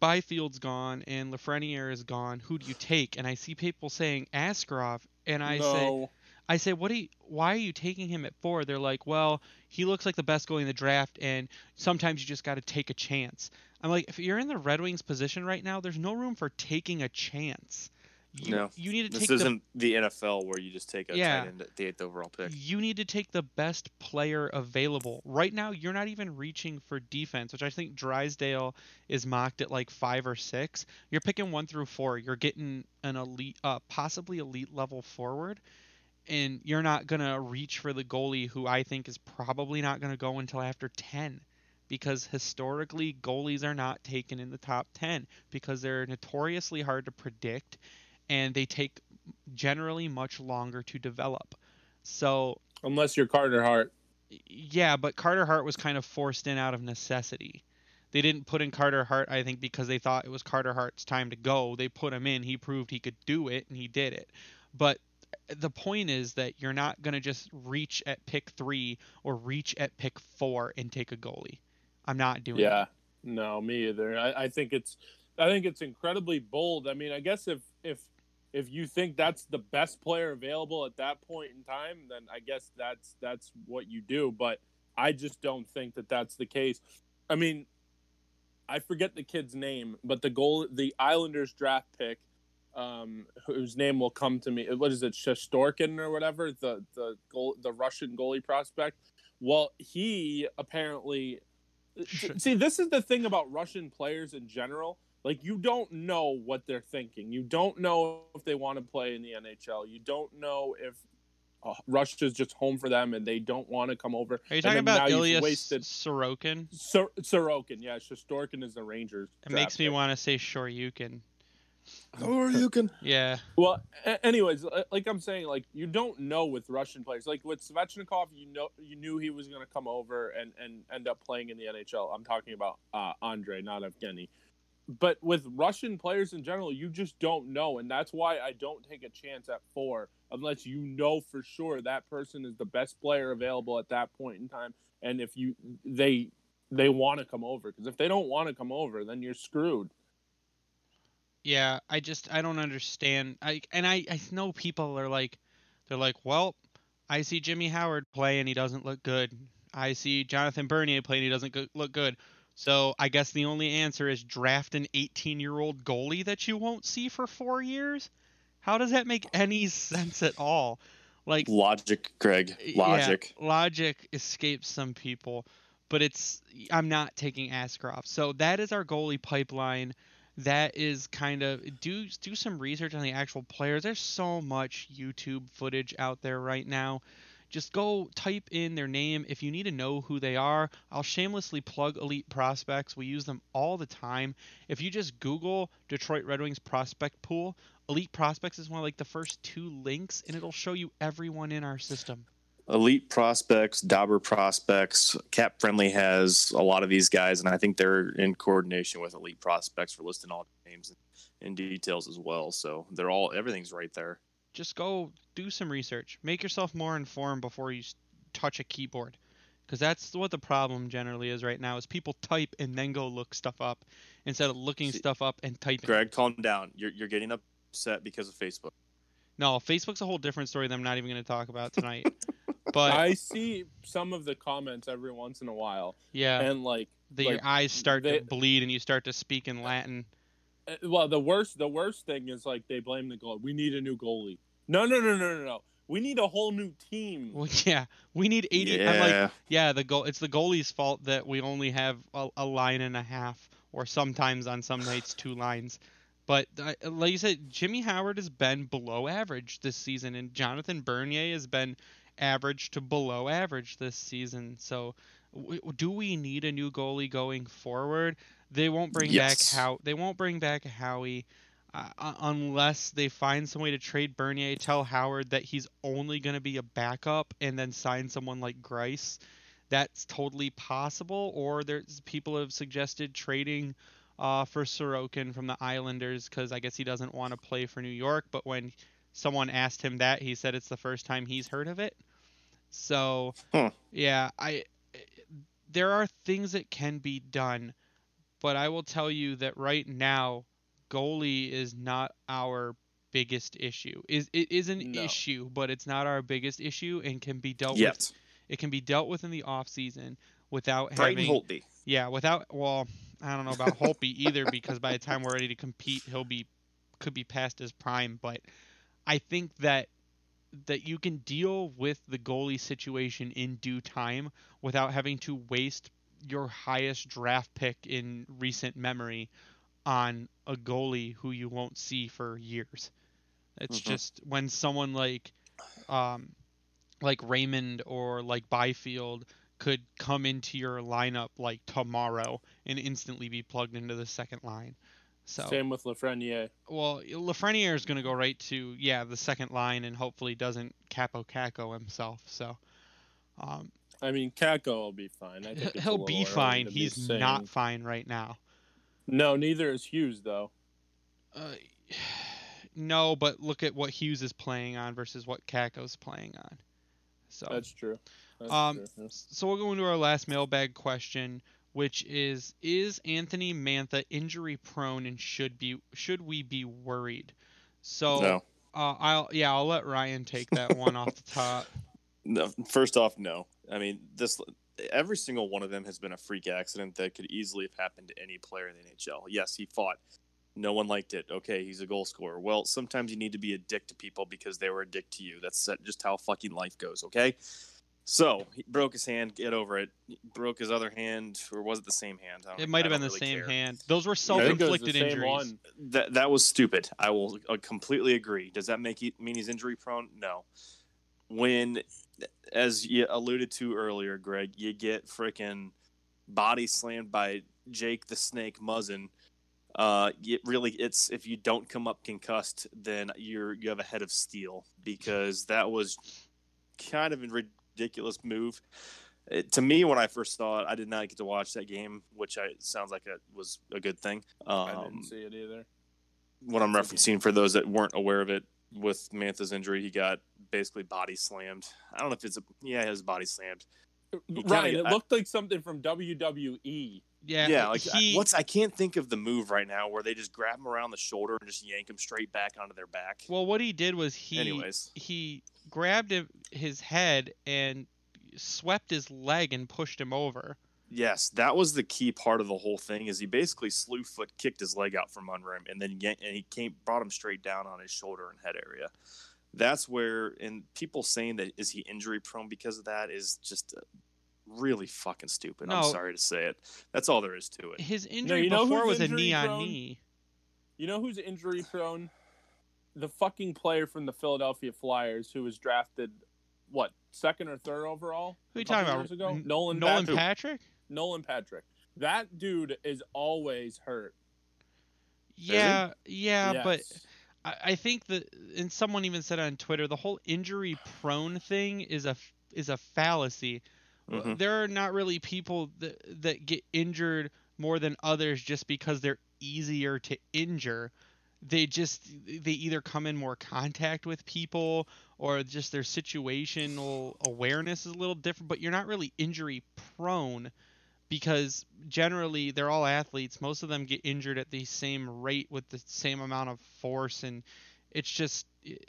Speaker 1: Byfield's gone and Lafreniere is gone, who do you take? And I see people saying Askarov, and I say. I say, what? Are you, why are you taking him at four? They're like, well, he looks like the best goalie in the draft, and sometimes you just got to take a chance. I'm like, if you're in the Red Wings position right now, there's no room for taking a chance. You,
Speaker 2: No.
Speaker 1: you need to
Speaker 2: This
Speaker 1: take the
Speaker 2: isn't the NFL where you just take a
Speaker 1: Yeah.
Speaker 2: tight end at the eighth overall pick.
Speaker 1: you need to take the best player available. Right now, you're not even reaching for defense, which I think Drysdale is mocked at like five or six. You're picking one through four. You're getting an elite, uh, possibly elite level forward, and you're not gonna reach for the goalie who I think is probably not gonna go until after ten, because historically goalies are not taken in the top ten because they're notoriously hard to predict, and they take generally much longer to develop. So
Speaker 3: Unless you're Carter Hart.
Speaker 1: yeah, but Carter Hart was kind of forced in out of necessity. They didn't put in Carter Hart, I think, because they thought it was Carter Hart's time to go. They put him in. He proved he could do it, and he did it. But the point is that you're not going to just reach at pick three or reach at pick four and take a goalie. I'm not doing
Speaker 3: Yeah.
Speaker 1: it.
Speaker 3: No, me either. I, I think it's I think it's incredibly bold. I mean, I guess if if if you think that's the best player available at that point in time, then I guess that's that's what you do. But I just don't think that that's the case. I mean, I forget the kid's name, but the goal, the Islanders draft pick, um, whose name will come to me. What is it, Shesterkin or whatever? The the goal, the Russian goalie prospect. Well, he apparently.
Speaker 1: Sh-
Speaker 3: See, this is the thing about Russian players in general. Like, you don't know what they're thinking. You don't know if they want to play in the NHL. You don't know if uh, Russia's just home for them and they don't want to come over.
Speaker 1: Are you talking
Speaker 3: then now
Speaker 1: about
Speaker 3: you've
Speaker 1: Ilya
Speaker 3: wasted-
Speaker 1: Sorokin?
Speaker 3: Sor- Sorokin, yeah, Shesterkin is the Rangers.
Speaker 1: It makes me want to say Shoryukin.
Speaker 2: Or you can.
Speaker 1: Yeah.
Speaker 3: Well, a- anyways, like I'm saying, like you don't know with Russian players. Like with Svechnikov, you know, you knew he was going to come over and and end up playing in the NHL. I'm talking about uh, Andrei, not Evgeny. But with Russian players in general, you just don't know, and that's why I don't take a chance at four unless you know for sure that person is the best player available at that point in time, and if you they they want to come over. Because if they don't want to come over, then you're screwed.
Speaker 1: Yeah, I just I don't understand. I and I I know people are like they're like, "Well, I see Jimmy Howard play and he doesn't look good. I see Jonathan Bernier play and he doesn't go- look good. So I guess the only answer is draft an 18 year old goalie that you won't see for four years. How does that make any sense at all? Like
Speaker 2: Logic, Greg.
Speaker 1: yeah,
Speaker 2: Logic.
Speaker 1: logic escapes some people, but it's I'm not taking Askarov. So that is our goalie pipeline. That is kind of do do some research on the actual players. There's so much YouTube footage out there right now. Just go type in their name if you need to know who they are. I'll shamelessly plug Elite Prospects. We use them all the time. If you just Google Detroit Red Wings prospect pool, Elite Prospects is one of like the first two links, and it'll show you everyone in our system.
Speaker 2: Elite prospects, Dobber prospects. Cap Friendly has a lot of these guys, and I think they're in coordination with Elite prospects for listing all the names and details as well. So they're all everything's right there.
Speaker 1: Just go do some research. Make yourself more informed before you touch a keyboard. Because that's what the problem generally is right now is people type and then go look stuff up instead of looking
Speaker 2: See-
Speaker 1: stuff up and typing.
Speaker 2: Greg, calm down. You're you're getting upset because of Facebook.
Speaker 1: No, Facebook's a whole different story that I'm not even going to talk about tonight. but
Speaker 3: I see some of the comments every once in a while,
Speaker 1: yeah,
Speaker 3: and like,
Speaker 1: the,
Speaker 3: like,
Speaker 1: your eyes start
Speaker 3: they-
Speaker 1: to bleed and you start to speak in Latin.
Speaker 3: Uh, well, the worst, the worst thing is like they blame the goal. We need a new goalie. No, no, no, no, no, no. We need a whole new team.
Speaker 1: Well, yeah, we need 80. I'm like, yeah, the goal. It's the goalie's fault that we only have a, a line and a half, or sometimes on some nights two lines. But uh, like you said, Jimmy Howard has been below average this season, and Jonathan Bernier has been average to below average this season. So, w- do we need a new goalie going forward? They won't bring
Speaker 2: Yes.
Speaker 1: back how they won't bring back Howie. Uh, uh, unless they find some way to trade Bernier, tell Howard that he's only going to be a backup, and then sign someone like Grice. That's totally possible. Or there's people have suggested trading uh, for Sorokin from the Islanders because I guess he doesn't want to play for New York. But when someone asked him that, he said it's the first time he's heard of it. So
Speaker 2: Huh.
Speaker 1: yeah, I there are things that can be done, but I will tell you that right now, goalie is not our biggest issue. Is it is an
Speaker 3: No.
Speaker 1: issue, but it's not our biggest issue and can be dealt with.
Speaker 2: Yet.
Speaker 1: It can be dealt with in the off season without
Speaker 2: Brighton
Speaker 1: having
Speaker 2: Holtby.
Speaker 1: yeah, without well, I don't know about Holtby either because by the time we're ready to compete, he'll be could be past his prime. But I think that that you can deal with the goalie situation in due time without having to waste your highest draft pick in recent memory on a goalie who you won't see for years. It's
Speaker 2: Mhm.
Speaker 1: just when someone like um like Raymond or like Byfield could come into your lineup like tomorrow and instantly be plugged into the second line. So
Speaker 3: Same with Lafreniere.
Speaker 1: well, Lafreniere is going to go right to yeah the second line and hopefully doesn't Kaapo Kakko himself. So um,
Speaker 3: I mean, Kakko will be fine. I think
Speaker 1: he'll be fine.
Speaker 3: to be
Speaker 1: He's
Speaker 3: saying-
Speaker 1: not fine right now.
Speaker 3: No, neither is Hughes though.
Speaker 1: Uh, no, but look at what Hughes is playing on versus what Kakko's playing on. So
Speaker 3: That's true. That's
Speaker 1: Um,
Speaker 3: true. yeah.
Speaker 1: so we'll go into our last mailbag question, which is: Is Anthony Mantha injury prone and should be should we be worried? So
Speaker 2: No.
Speaker 1: uh, I'll yeah I'll let Ryan take that one off the top.
Speaker 2: No. First off, no. I mean, this every single one of them has been a freak accident that could easily have happened to any player in the NHL. Yes, he fought. No one liked it. Okay, he's a goal scorer. Well, sometimes you need to be a dick to people because they were a dick to you. That's just how fucking life goes. Okay. So he broke his hand. Get over it. He broke his other hand, or was it the same hand?
Speaker 1: It might have been the
Speaker 2: really
Speaker 1: same
Speaker 2: care.
Speaker 1: hand. Those were
Speaker 3: I think it was the
Speaker 1: self-inflicted
Speaker 3: same
Speaker 1: injuries.
Speaker 3: one.
Speaker 2: That that was stupid. I will uh, completely agree. Does that make it mean he's injury prone? No. When, as you alluded to earlier, Greg, you get freaking body slammed by Jake the Snake Muzzin. Uh, it really, it's if you don't come up concussed, then you're you have a head of steel because that was kind of a ridiculous move. It, to me, when I first saw it, I did not get to watch that game, which I sounds like it was a good thing. Um,
Speaker 3: I didn't see it either.
Speaker 2: what I'm referencing for those that weren't aware of it with Mantha's injury, he got basically body slammed. I don't know if it's a yeah, he was body slammed. kinda
Speaker 3: Ryan,
Speaker 2: get-
Speaker 3: it looked like something from. WWE.
Speaker 1: Yeah,
Speaker 2: Yeah, like
Speaker 1: he,
Speaker 2: I, what's I can't think of the move right now where they just grab him around the shoulder and just yank him straight back onto their back.
Speaker 1: well, what he did was he
Speaker 2: Anyways,
Speaker 1: he grabbed his head and swept his leg and pushed him over.
Speaker 2: Yes, that was the key part of the whole thing. Is he basically slew foot kicked his leg out from under him, and then yan- and he came brought him straight down on his shoulder and head area. That's where, and people saying that is he injury prone because of that is just uh, really fucking stupid.
Speaker 1: No.
Speaker 2: I'm sorry to say it. That's all there is to it.
Speaker 1: His injury
Speaker 3: you
Speaker 1: before
Speaker 3: who's
Speaker 1: was a
Speaker 3: injury
Speaker 1: knee on knee.
Speaker 3: You know who's injury prone? The fucking player from the Philadelphia Flyers who was drafted, what what second or third overall?
Speaker 1: Who are
Speaker 3: a
Speaker 1: you talking about?
Speaker 3: Years ago?
Speaker 1: N-
Speaker 3: Nolan
Speaker 1: Nolan
Speaker 3: Patrick.
Speaker 1: Patrick?
Speaker 3: Nolan Patrick. That dude is always hurt.
Speaker 1: Yeah, yeah, but
Speaker 3: Yes.
Speaker 1: I, I think that, and someone even said on Twitter, the whole injury prone thing is a is a fallacy. Uh,
Speaker 2: Mhm.
Speaker 1: There are not really people that that get injured more than others just because they're easier to injure. They just they either come in more contact with people or just their situational awareness is a little different, but you're not really injury prone because generally they're all athletes. Most of them get injured at the same rate with the same amount of force, and it's just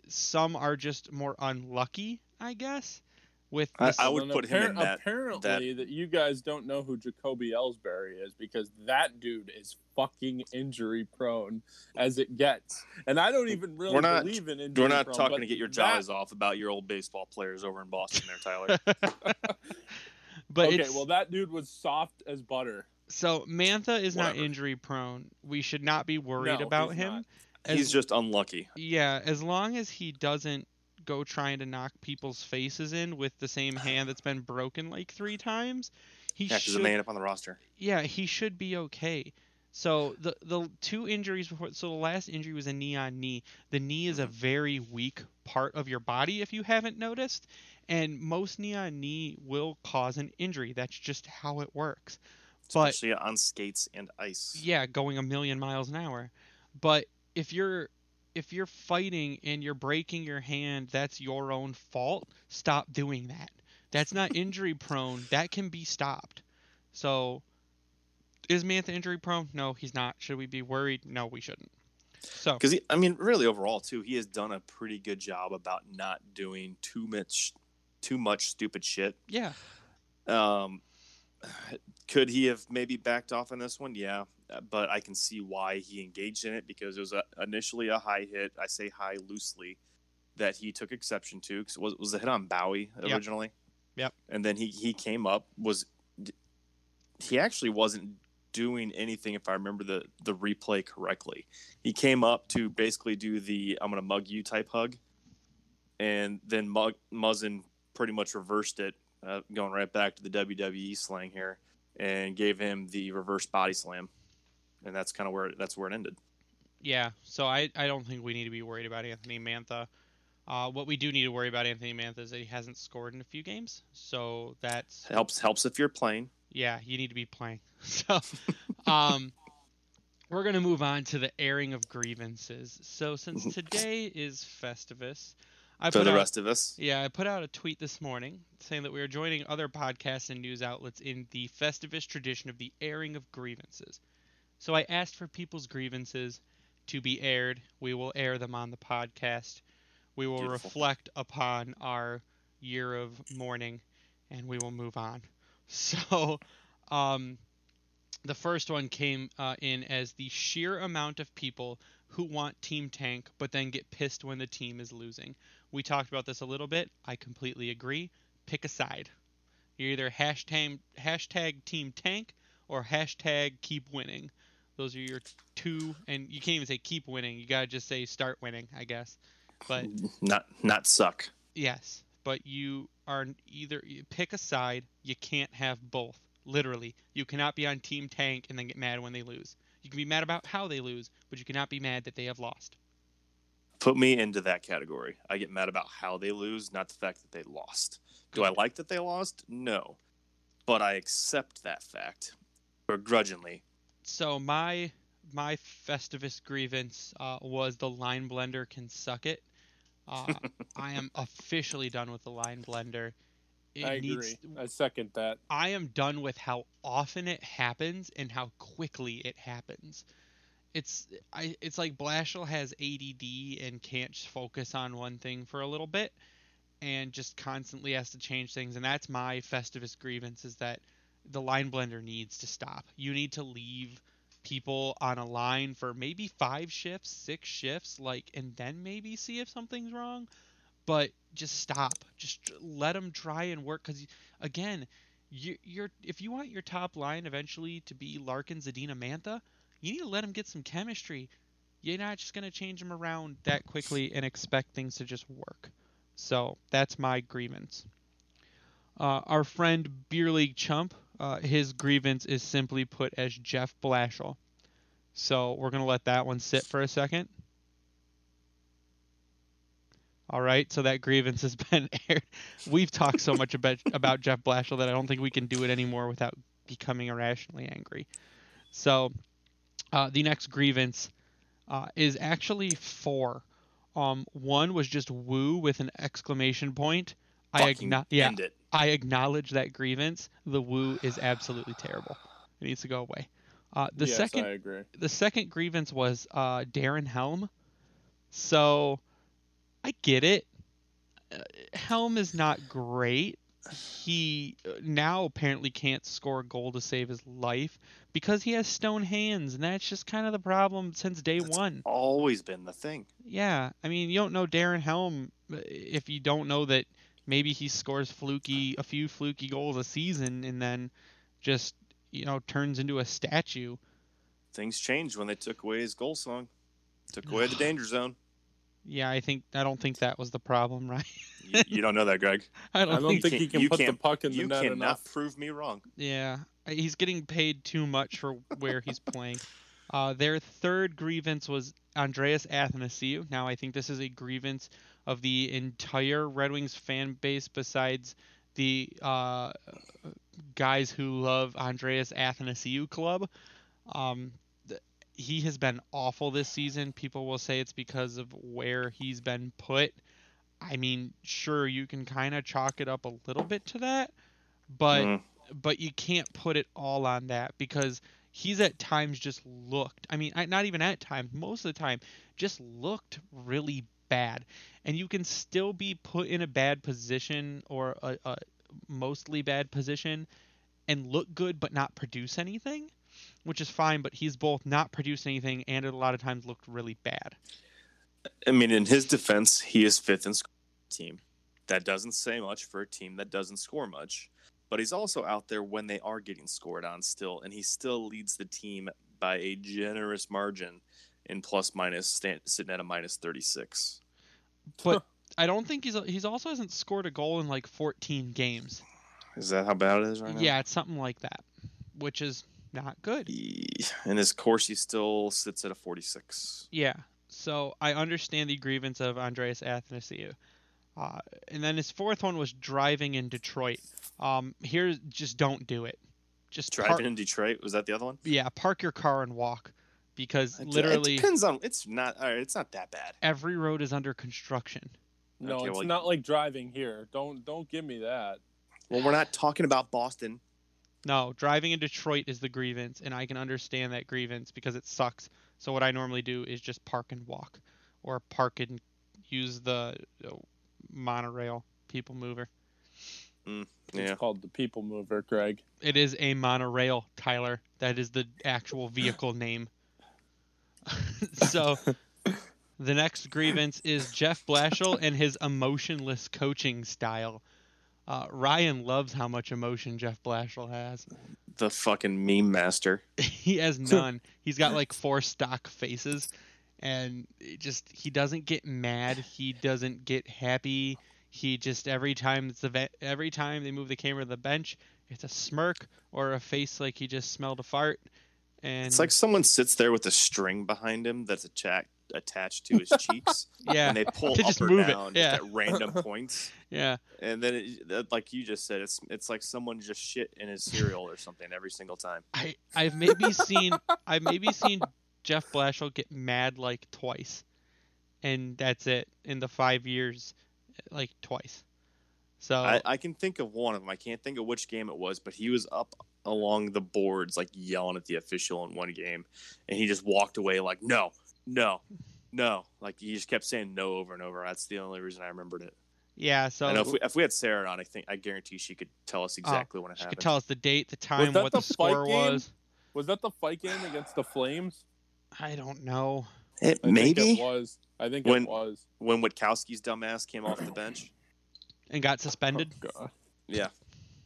Speaker 1: some are just more unlucky, I guess. With
Speaker 2: I- I would
Speaker 3: And
Speaker 2: put him in that-
Speaker 3: Apparently, that, you guys don't know who Jacoby Ellsbury is because that dude is fucking injury prone as it gets, and I don't even really
Speaker 2: We're not-
Speaker 3: believe in injury.
Speaker 2: We're not
Speaker 3: prone,
Speaker 2: talking to get your
Speaker 3: that-
Speaker 2: jaws off about your old baseball players over in Boston there, Tyler.
Speaker 1: but
Speaker 3: okay,
Speaker 1: it's,
Speaker 3: well, that dude was soft as butter.
Speaker 1: so Mantha is not injury prone. We should not be worried
Speaker 3: No,
Speaker 1: about
Speaker 3: he's
Speaker 1: him.
Speaker 3: not.
Speaker 1: As-
Speaker 2: He's just unlucky.
Speaker 1: Yeah, as long as he doesn't go trying to knock people's faces in with the same hand that's been broken like three times, he
Speaker 2: Yeah, because the
Speaker 1: should.
Speaker 2: man up on the roster.
Speaker 1: Yeah, he should be okay. So the the two injuries before, so the last injury was a knee on knee. The knee is a
Speaker 2: Mm-hmm.
Speaker 1: very weak part of your body, if you haven't noticed, and most knee on knee will cause an injury. That's just how it works. But
Speaker 2: Especially on skates and ice.
Speaker 1: yeah, going a million miles an hour. But if you're if you're fighting and you're breaking your hand, that's your own fault. Stop doing that. That's not injury prone. That can be stopped. So is Mantha injury prone? No, he's not. Should we be worried? No, we shouldn't. So
Speaker 2: Because I mean, really overall too, he has done a pretty good job about not doing too much, too much stupid shit.
Speaker 1: yeah,
Speaker 2: Um, could he have maybe backed off on this one? Yeah, but I can see why he engaged in it because it was a, initially a high hit. I say high loosely that he took exception to because it was was the hit on Bowey
Speaker 1: Yep.
Speaker 2: originally.
Speaker 1: Yep.
Speaker 2: And then he he came up was he actually wasn't doing anything if I remember the the replay correctly. He came up to basically do the I'm gonna mug you type hug, and then Mug, Muzzin pretty much reversed it, uh, going right back to the WWE slang here, and gave him the reverse body slam, and that's kind of where that's where it ended.
Speaker 1: yeah. So I I don't think we need to be worried about Anthony Mantha. Uh, what we do need to worry about Anthony Mantha is that he hasn't scored in a few games. So that
Speaker 2: Helps helps if you're playing.
Speaker 1: yeah, you need to be playing. So, um, we're gonna move on to the airing of grievances. So, since today is Festivus, I
Speaker 2: For the
Speaker 1: out,
Speaker 2: rest of us,
Speaker 1: yeah, I put out a tweet this morning saying that we are joining other podcasts and news outlets in the Festivus tradition of the airing of grievances. So, I asked for people's grievances to be aired. We will air them on the podcast. We will
Speaker 2: Beautiful.
Speaker 1: reflect upon our year of mourning, and we will move on. So, um, the first one came uh, in as the sheer amount of people who want Team Tank but then get pissed when the team is losing. We talked about this a little bit. I completely agree. Pick a side. You're either hashtag hashtag Team Tank or hashtag Keep Winning. Those are your two, and you can't even say keep winning. You gotta just say start winning, I guess. But
Speaker 2: not not suck.
Speaker 1: Yes, but you are either you pick a side. You can't have both. Literally, you cannot be on Team Tank and then get mad when they lose. You can be mad about how they lose, but you cannot be mad that they have lost.
Speaker 2: Put me into that category. I get mad about how they lose, not the fact that they lost. Do I like that they lost? No, but I accept that fact begrudgingly.
Speaker 1: So my my Festivus grievance uh, was the line blender can suck it. Uh, I am officially done with the line blender. It
Speaker 3: I
Speaker 1: needs
Speaker 3: agree. I second that.
Speaker 1: I am done with how often it happens and how quickly it happens. It's I it's like Blashill has ADD and can't focus on one thing for a little bit and just constantly has to change things and that's my Festivus grievance is that the line blender needs to stop. You need to leave people on a line for maybe five shifts, six shifts, like, and then maybe see if something's wrong. But just stop. Just let them try and work. Because again, you, you're if you want your top line eventually to be Larkin, Zadina, Mantha, you need to let them get some chemistry. You're not just gonna change them around that quickly and expect things to just work. So that's my grievance. Uh, our friend Beer League Chump, uh, his grievance is simply put as Jeff Blashill. So we're gonna let that one sit for a second. All right, so that grievance has been aired. We've talked so much about about Jeff Blashill that I don't think we can do it anymore without becoming irrationally angry. So, uh, the next grievance uh, is actually four. Um, one was just woo with an exclamation point. I agno- yeah,
Speaker 2: End it.
Speaker 1: I acknowledge that grievance. The woo is absolutely terrible. It needs to go away. Uh, the
Speaker 3: yes,
Speaker 1: second the second grievance was uh, Darren Helm. So I get it. Uh, Helm is not great. He uh, now apparently can't score a goal to save his life because he has stone hands, and that's just kind of the problem since day
Speaker 2: That's
Speaker 1: one.
Speaker 2: Always been the thing.
Speaker 1: Yeah, I mean, you don't know Darren Helm uh, if you don't know that maybe he scores fluky a few fluky goals a season and then just you know turns into a statue.
Speaker 2: Things changed when they took away his goal song. Took away the danger zone.
Speaker 1: Yeah, I think I don't think that was the problem, right?
Speaker 2: You, you don't know that, Greg.
Speaker 1: I
Speaker 3: I
Speaker 1: don't,
Speaker 3: don't
Speaker 1: think.
Speaker 3: think he
Speaker 2: can't- you
Speaker 3: put the puck in the net.
Speaker 2: You
Speaker 3: net
Speaker 2: cannot
Speaker 3: enough.
Speaker 2: prove me wrong.
Speaker 1: Yeah, he's getting paid too much for where he's playing. Uh, their third grievance was Andreas Athanasiou. Now I think this is a grievance of the entire Red Wings fan base, besides the uh, guys who love Andreas Athanasiou Club. Um, th- he has been awful this season. People will say it's because of where he's been put. I mean, sure, you can kind of chalk it up a little bit to that, but
Speaker 2: Mm.
Speaker 1: But you can't put it all on that because he's at times just looked. I mean, not even at times, most of the time, just looked really bad. And you can still be put in a bad position or a, a mostly bad position and look good but not produce anything, which is fine. But he's both not produced anything and a lot of times looked really bad.
Speaker 2: I mean, in his defense, he is fifth in scoring team. That doesn't say much for a team that doesn't score much. But he's also out there when they are getting scored on still, and he still leads the team by a generous margin in plus minus, stand, sitting at a minus 36.
Speaker 1: But I don't think he's he's also hasn't scored a goal in like 14 games.
Speaker 2: Is that how bad it is right now?
Speaker 1: Yeah, it's something like that, which is not good.
Speaker 2: He- In his course, he still sits at a 46.
Speaker 1: Yeah. So I understand the grievance of Andreas Athanasiou. Uh, and then his fourth one was driving in Detroit. Um, here, just don't do it. Just
Speaker 2: Driving
Speaker 1: park,
Speaker 2: in Detroit, was that the other one?
Speaker 1: yeah, park your car and walk, because
Speaker 2: It-
Speaker 1: literally
Speaker 2: it depends on. It's not. All right, it's not that bad.
Speaker 1: every road is under construction.
Speaker 3: No,
Speaker 2: Okay,
Speaker 3: it's
Speaker 2: well,
Speaker 3: not like driving here. Don't don't give me that.
Speaker 2: Well, we're not talking about Boston.
Speaker 1: No, driving in Detroit is the grievance, and I can understand that grievance because it sucks. So what I normally do is just park and walk, or park and use the uh, monorail people mover.
Speaker 3: It's
Speaker 2: Yeah.
Speaker 3: called the people mover, Greg.
Speaker 1: It is a monorail, Tyler. That is the actual vehicle name. so the next grievance is Jeff Blashill and his emotionless coaching style. Uh, Ryan loves how much emotion Jeff Blashill has.
Speaker 2: The fucking meme master.
Speaker 1: he has none. He's got like four stock faces, and it just he doesn't get mad. He doesn't get happy. He just every time it's the ve- every time they move the camera to the bench, it's a smirk or a face like he just smelled a fart. And
Speaker 2: It's like someone sits there with a string behind him that's atta- attached to his cheeks,
Speaker 1: yeah,
Speaker 2: and they pull
Speaker 1: To
Speaker 2: up
Speaker 1: just
Speaker 2: or
Speaker 1: move it, yeah.
Speaker 2: just at random points.
Speaker 1: yeah.
Speaker 2: And then, it, like you just said, it's it's like someone just shit in his cereal or something every single time.
Speaker 1: I I've maybe seen I've maybe seen Jeff Blashill get mad like twice, and that's it in the five years, like twice. So
Speaker 2: I, I can think of one of them. I can't think of which game it was, but he was up along the boards, like yelling at the official in one game, and he just walked away like, "No, no, no!" Like he just kept saying "no" over and over. That's the only reason I remembered it.
Speaker 1: Yeah, so
Speaker 2: I know if we, if we had Sarah on, I think I guarantee she could tell us oh, exactly when it
Speaker 1: she
Speaker 2: happened.
Speaker 1: could tell us the date, the time, what
Speaker 3: the
Speaker 1: the, score
Speaker 3: game?
Speaker 1: was.
Speaker 3: Was that the fight game against the Flames?
Speaker 1: I don't know.
Speaker 2: It,
Speaker 3: I
Speaker 2: maybe
Speaker 3: think it was. I think
Speaker 2: When-
Speaker 3: it was.
Speaker 2: when Witkowski's dumbass came off the bench.
Speaker 1: And got suspended.
Speaker 3: Oh,
Speaker 2: Yeah,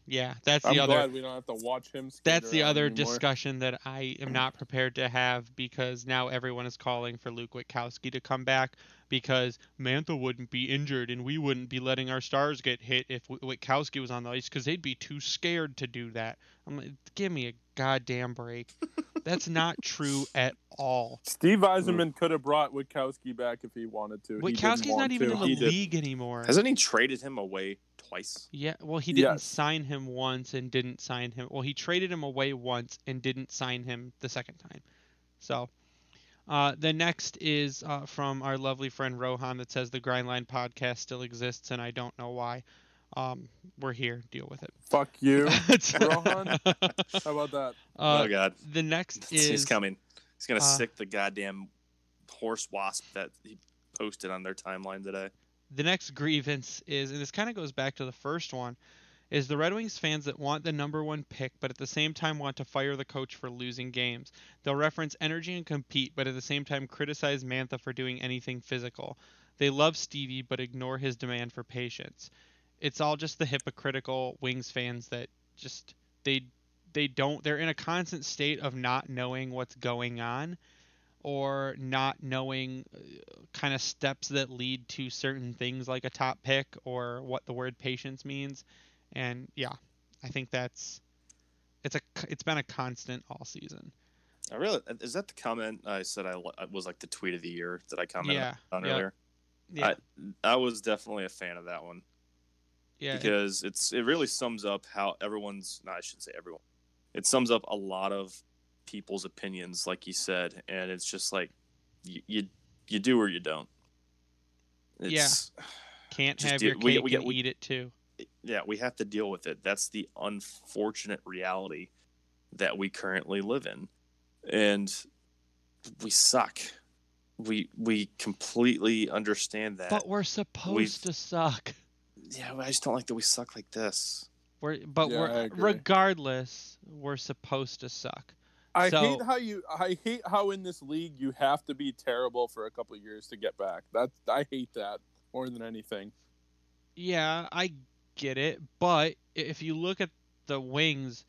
Speaker 1: Yeah, that's the
Speaker 3: I'm
Speaker 1: other.
Speaker 3: glad we don't have to watch him.
Speaker 1: That's the other
Speaker 3: anymore.
Speaker 1: discussion that I am not prepared to have because now everyone is calling for Luke Witkowski to come back because Mantha wouldn't be injured and we wouldn't be letting our stars get hit if Wi- Witkowski was on the ice because they'd be too scared to do that. I'm like, give me a goddamn break. That's not true at all.
Speaker 3: Steve Yzerman could have brought Witkowski back if he wanted to. He didn't
Speaker 1: Witkowski's
Speaker 3: want
Speaker 1: not even
Speaker 3: to.
Speaker 1: in the
Speaker 3: He did.
Speaker 1: league anymore.
Speaker 2: hasn't he traded him away twice?
Speaker 1: Yeah, well, he didn't
Speaker 3: Yes.
Speaker 1: sign him once and didn't sign him. Well, he traded him away once and didn't sign him the second time. So, uh, the next is uh, from our lovely friend Rohan that says the Grindline podcast still exists and I don't know why. Um, we're here. Deal with it.
Speaker 3: Fuck you.
Speaker 1: uh,
Speaker 3: Rohan? How about that?
Speaker 2: oh God,
Speaker 1: the next is he's
Speaker 2: coming. He's gonna
Speaker 1: uh,
Speaker 2: sick the goddamn horse wasp that he posted on their timeline today.
Speaker 1: the next grievance is, and this kind of goes back to the first one, is the Red Wings fans that want the number one pick, but at the same time want to fire the coach for losing games. They'll reference energy and compete, but at the same time criticize Mantha for doing anything physical. They love Stevie, but ignore his demand for patience. It's all just the hypocritical Wings fans that just they they don't they're in a constant state of not knowing what's going on or not knowing uh, kind of steps that lead to certain things like a top pick or what the word patience means and yeah i think that's it's a it's been a constant all season
Speaker 2: I really is that the comment I said I was like the tweet of the year that I commented
Speaker 1: Yeah,
Speaker 2: on
Speaker 1: yeah,
Speaker 2: earlier.
Speaker 1: yeah
Speaker 2: I, I was definitely a fan of that one
Speaker 1: yeah it-
Speaker 2: because it's it really sums up how everyone's. No, I shouldn't say everyone. It sums up a lot of people's opinions, like you said, and it's just like you you, you do or you don't. It's,
Speaker 1: can't
Speaker 2: just
Speaker 1: have
Speaker 2: do-
Speaker 1: your
Speaker 2: we-
Speaker 1: cake
Speaker 2: we get-
Speaker 1: and
Speaker 2: we-
Speaker 1: eat it too
Speaker 2: yeah, we have to deal with it. That's the unfortunate reality that we currently live in. And we suck. We we completely understand that.
Speaker 1: but we're supposed to suck
Speaker 2: yeah, I just don't like that we suck like this.
Speaker 1: we're but
Speaker 3: Yeah,
Speaker 1: we're regardless we're supposed to suck
Speaker 3: I
Speaker 1: So-
Speaker 3: hate how you. I hate how in this league you have to be terrible for a couple of years to get back. That I hate that more than anything.
Speaker 1: Yeah, I get it, but if you look at the Wings,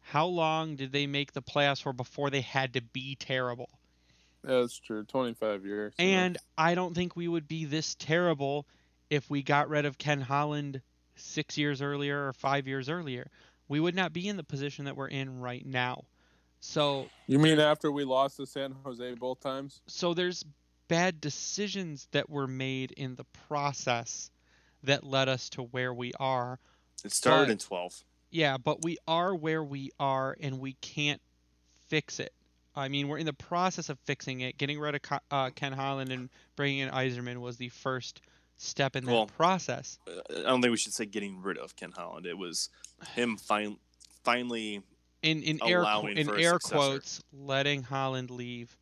Speaker 1: how long did they make the playoffs for before they had to be terrible?
Speaker 3: Yeah, that's true. Twenty five years. yeah.
Speaker 1: And I don't think we would be this terrible if we got rid of Ken Holland 6 years earlier or 5 years earlier. We would not be in the position that we're in right now. So,
Speaker 3: you mean after we lost to San Jose both times?
Speaker 1: so there's bad decisions that were made in the process that led us to where we are.
Speaker 2: It started
Speaker 1: But-
Speaker 2: in 12.
Speaker 1: Yeah, but we are where we are and we can't fix it. I mean, we're in the process of fixing it. Getting rid of uh, Ken Holland and bringing in Yzerman was the first step in that
Speaker 2: Well-
Speaker 1: process.
Speaker 2: Uh, I don't think we should say getting rid of Ken Holland. It was him fin- finally,
Speaker 1: In in air in air quotes, letting Holland leave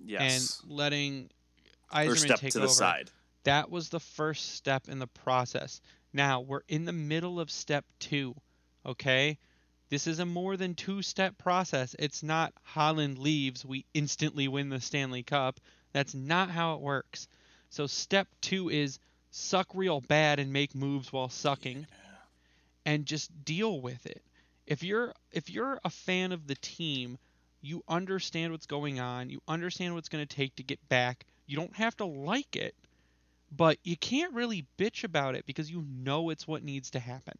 Speaker 2: yes,
Speaker 1: and letting Yzerman
Speaker 2: step
Speaker 1: take
Speaker 2: to
Speaker 1: over.
Speaker 2: the side.
Speaker 1: That was the first step in the process. Now we're in the middle of step two. Okay? This is a more than two step process. It's not Holland leaves, we instantly win the Stanley Cup. That's not how it works. So step two is suck real bad and make moves while sucking and just deal with it. If you're if you're a fan of the team, you understand what's going on, you understand what's going to take to get back. You don't have to like it, but you can't really bitch about it because you know it's what needs to happen.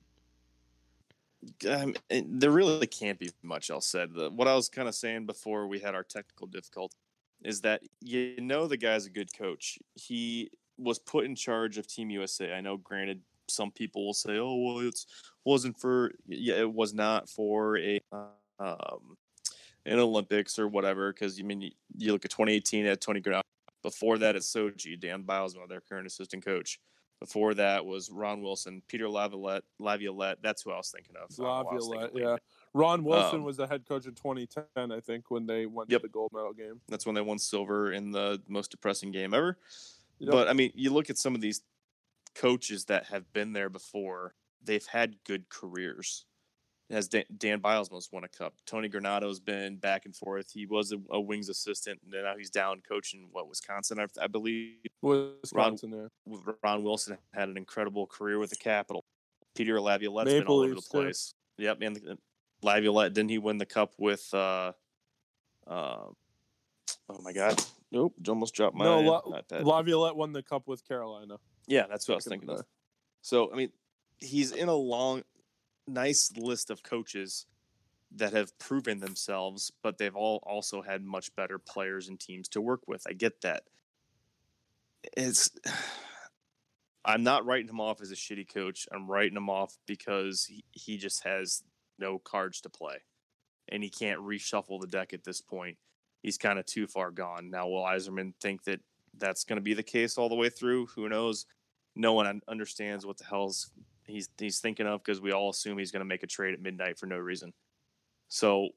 Speaker 2: um, there really can't be much else said. What I was kind of saying before we had our technical difficulty is that you know the guy's a good coach. He was put in charge of Team USA. I know, granted, some people will say, "Oh, well, it wasn't for yeah, it was not for a um, an Olympics or whatever." Because you mean you, you look at 2018 at Tony Granato. Before that, it's Soji, Dan Bylsma, their current assistant coach. Before that was Ron Wilson, Peter Laviolette. Laviolette. That's who I was thinking of. I don't know why I was
Speaker 3: Laviolette, yeah. Ron Wilson
Speaker 2: Um,
Speaker 3: was the head coach in 2010, I think, when they won
Speaker 2: Yep.
Speaker 3: the gold medal game.
Speaker 2: That's when they won silver in the most depressing game ever.
Speaker 3: Yep.
Speaker 2: But I mean, you look at some of these coaches that have been there before, they've had good careers. Has Dan, Dan Bylsma's won a cup. Tony Granato's been back and forth. He was a, a wings assistant, and now he's down coaching what Wisconsin, I, I believe.
Speaker 3: Wisconsin,
Speaker 2: Ron, yeah. Ron Wilson had an incredible career with the Capital. Peter Laviolette's been all over the place. Too. Yep, and Laviolette didn't he win the cup with? uh uh, Oh my God! Nope, almost dropped my. No, La-
Speaker 3: Laviolette won the cup with Carolina.
Speaker 2: Yeah, that's what I was thinking of. So I mean, he's in a long, nice list of coaches that have proven themselves, but they've all also had much better players and teams to work with. I get that. It's I'm not writing him off as a shitty coach. I'm writing him off because he, he just has no cards to play. And he can't reshuffle the deck at this point. He's kind of too far gone. Now, will Yzerman think that that's going to be the case all the way through? Who knows? No one understands what the hell's he's he's thinking of because we all assume he's going to make a trade at midnight for no reason. So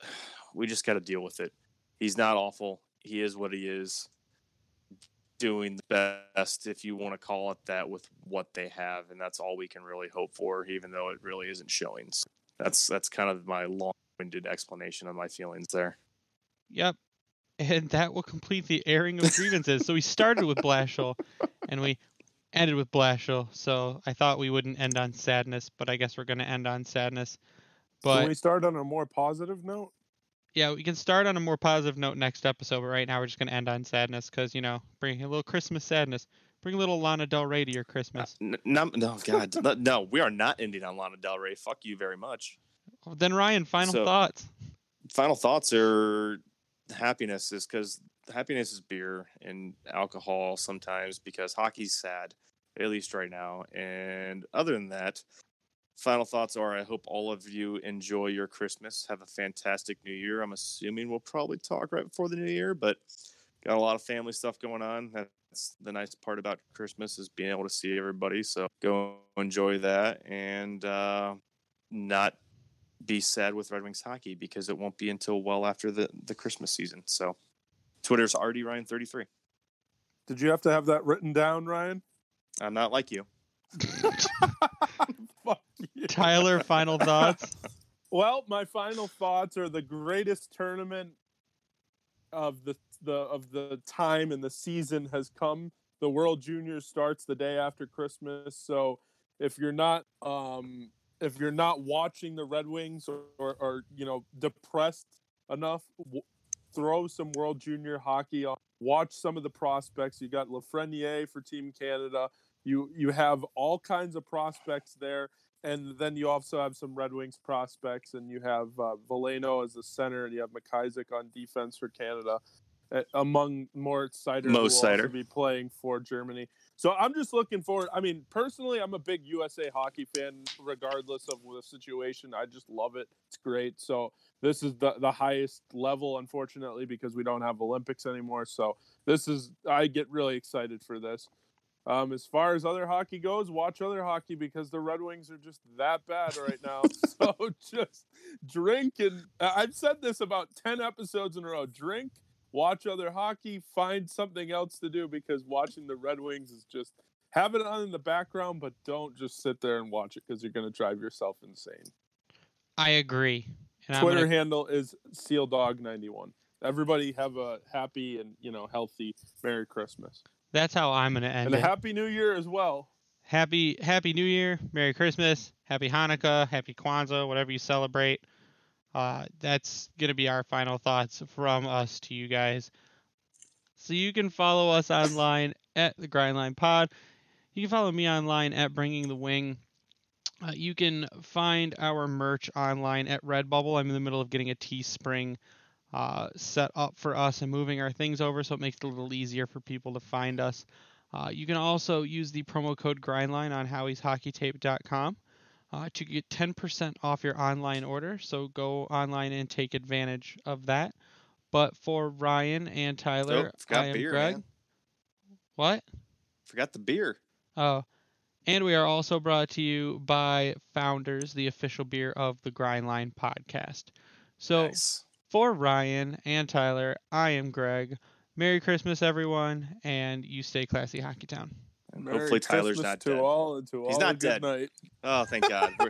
Speaker 2: we just got to deal with it. He's not awful. He is what he is doing the best, if you want to call it that, with what they have, and that's all we can really hope for, even though it really isn't showing. So that's that's kind of my long-winded explanation of my feelings there.
Speaker 1: Yep, and that will complete the airing of grievances. so we started with Blashill, and we ended with Blashill. So I thought we wouldn't end on sadness, but I guess we're going to end on sadness. But
Speaker 3: can we start on a more positive note?
Speaker 1: yeah, we can start on a more positive note next episode, but right now we're just going to end on sadness because, you know, bring a little Christmas sadness. Bring a little Lana Del Rey to your Christmas.
Speaker 2: Uh, no, no, God, no, we are not ending on Lana Del Rey. Fuck you very much.
Speaker 1: Well, then, Ryan, final so, thoughts.
Speaker 2: Final thoughts are happiness is because happiness is beer and alcohol sometimes because hockey's sad, at least right now. And other than that, final thoughts are I hope all of you enjoy your Christmas. Have a fantastic new year. I'm assuming we'll probably talk right before the new year, but got a lot of family stuff going on. That's the nice part about Christmas is being able to see everybody. So go enjoy that and uh, not be sad with Red Wings hockey because it won't be until well after the, the Christmas season. So Twitter's RD Ryan33.
Speaker 3: Did you have to have that written down, Ryan?
Speaker 2: I'm not like you.
Speaker 1: Tyler, final thoughts?
Speaker 3: Well, my final thoughts are the greatest tournament of the the of the time and the season has come. The World Juniors starts the day after Christmas, so if you're not um if you're not watching the Red Wings or or, or you know depressed enough, w- throw some World Junior hockey on. Watch some of the prospects. You got Lafreniere for Team Canada. You you have all kinds of prospects there, and then you also have some Red Wings prospects, and you have uh, Veleno as the center, and you have McIsaac on defense for Canada, uh, among more Seider
Speaker 2: most
Speaker 3: who
Speaker 2: will Seider.
Speaker 3: be playing for Germany. So I'm just looking forward. I mean, personally, I'm a big USA hockey fan, regardless of the situation. I just love it. It's great. So this is the the highest level, unfortunately, because we don't have Olympics anymore. So this is I get really excited for this. Um, as far as other hockey goes, watch other hockey because the Red Wings are just that bad right now. so just drink and I've said this about 10 episodes in a row. Drink, watch other hockey, find something else to do because watching the Red Wings is just have it on in the background, but don't just sit there and watch it because you're going to drive yourself insane.
Speaker 1: I agree.
Speaker 3: And Twitter gonna... handle is SealDog91. Everybody have a happy and you know healthy Merry Christmas.
Speaker 1: That's how I'm gonna end
Speaker 3: and
Speaker 1: it.
Speaker 3: And a happy New Year as well.
Speaker 1: Happy Happy New Year, Merry Christmas, Happy Hanukkah, Happy Kwanzaa, whatever you celebrate. Uh, that's gonna be our final thoughts from us to you guys. So you can follow us online at the Grindline Pod. You can follow me online at Bringing the Wing. Uh, you can find our merch online at Redbubble. I'm in the middle of getting a Teespring uh, set up for us and moving our things over so it makes it a little easier for people to find us. Uh, you can also use the promo code GRINDLINE on howieshockeytape.com uh, to get 10% off your online order. So go online and take advantage of that. But for Ryan and Tyler,
Speaker 2: oh, I am beer,
Speaker 1: Greg.
Speaker 2: Man.
Speaker 1: What?
Speaker 2: Forgot the beer.
Speaker 1: Oh. And we are also brought to you by Founders, the official beer of the Grindline podcast. So
Speaker 2: nice
Speaker 1: for Ryan and Tyler, I am Greg. Merry Christmas, everyone, and you stay classy, Hockey Town.
Speaker 2: And hopefully Tyler's
Speaker 3: Christmas
Speaker 2: not dead.
Speaker 3: all
Speaker 2: He's
Speaker 3: all
Speaker 2: not dead.
Speaker 3: night.
Speaker 2: Oh, thank God.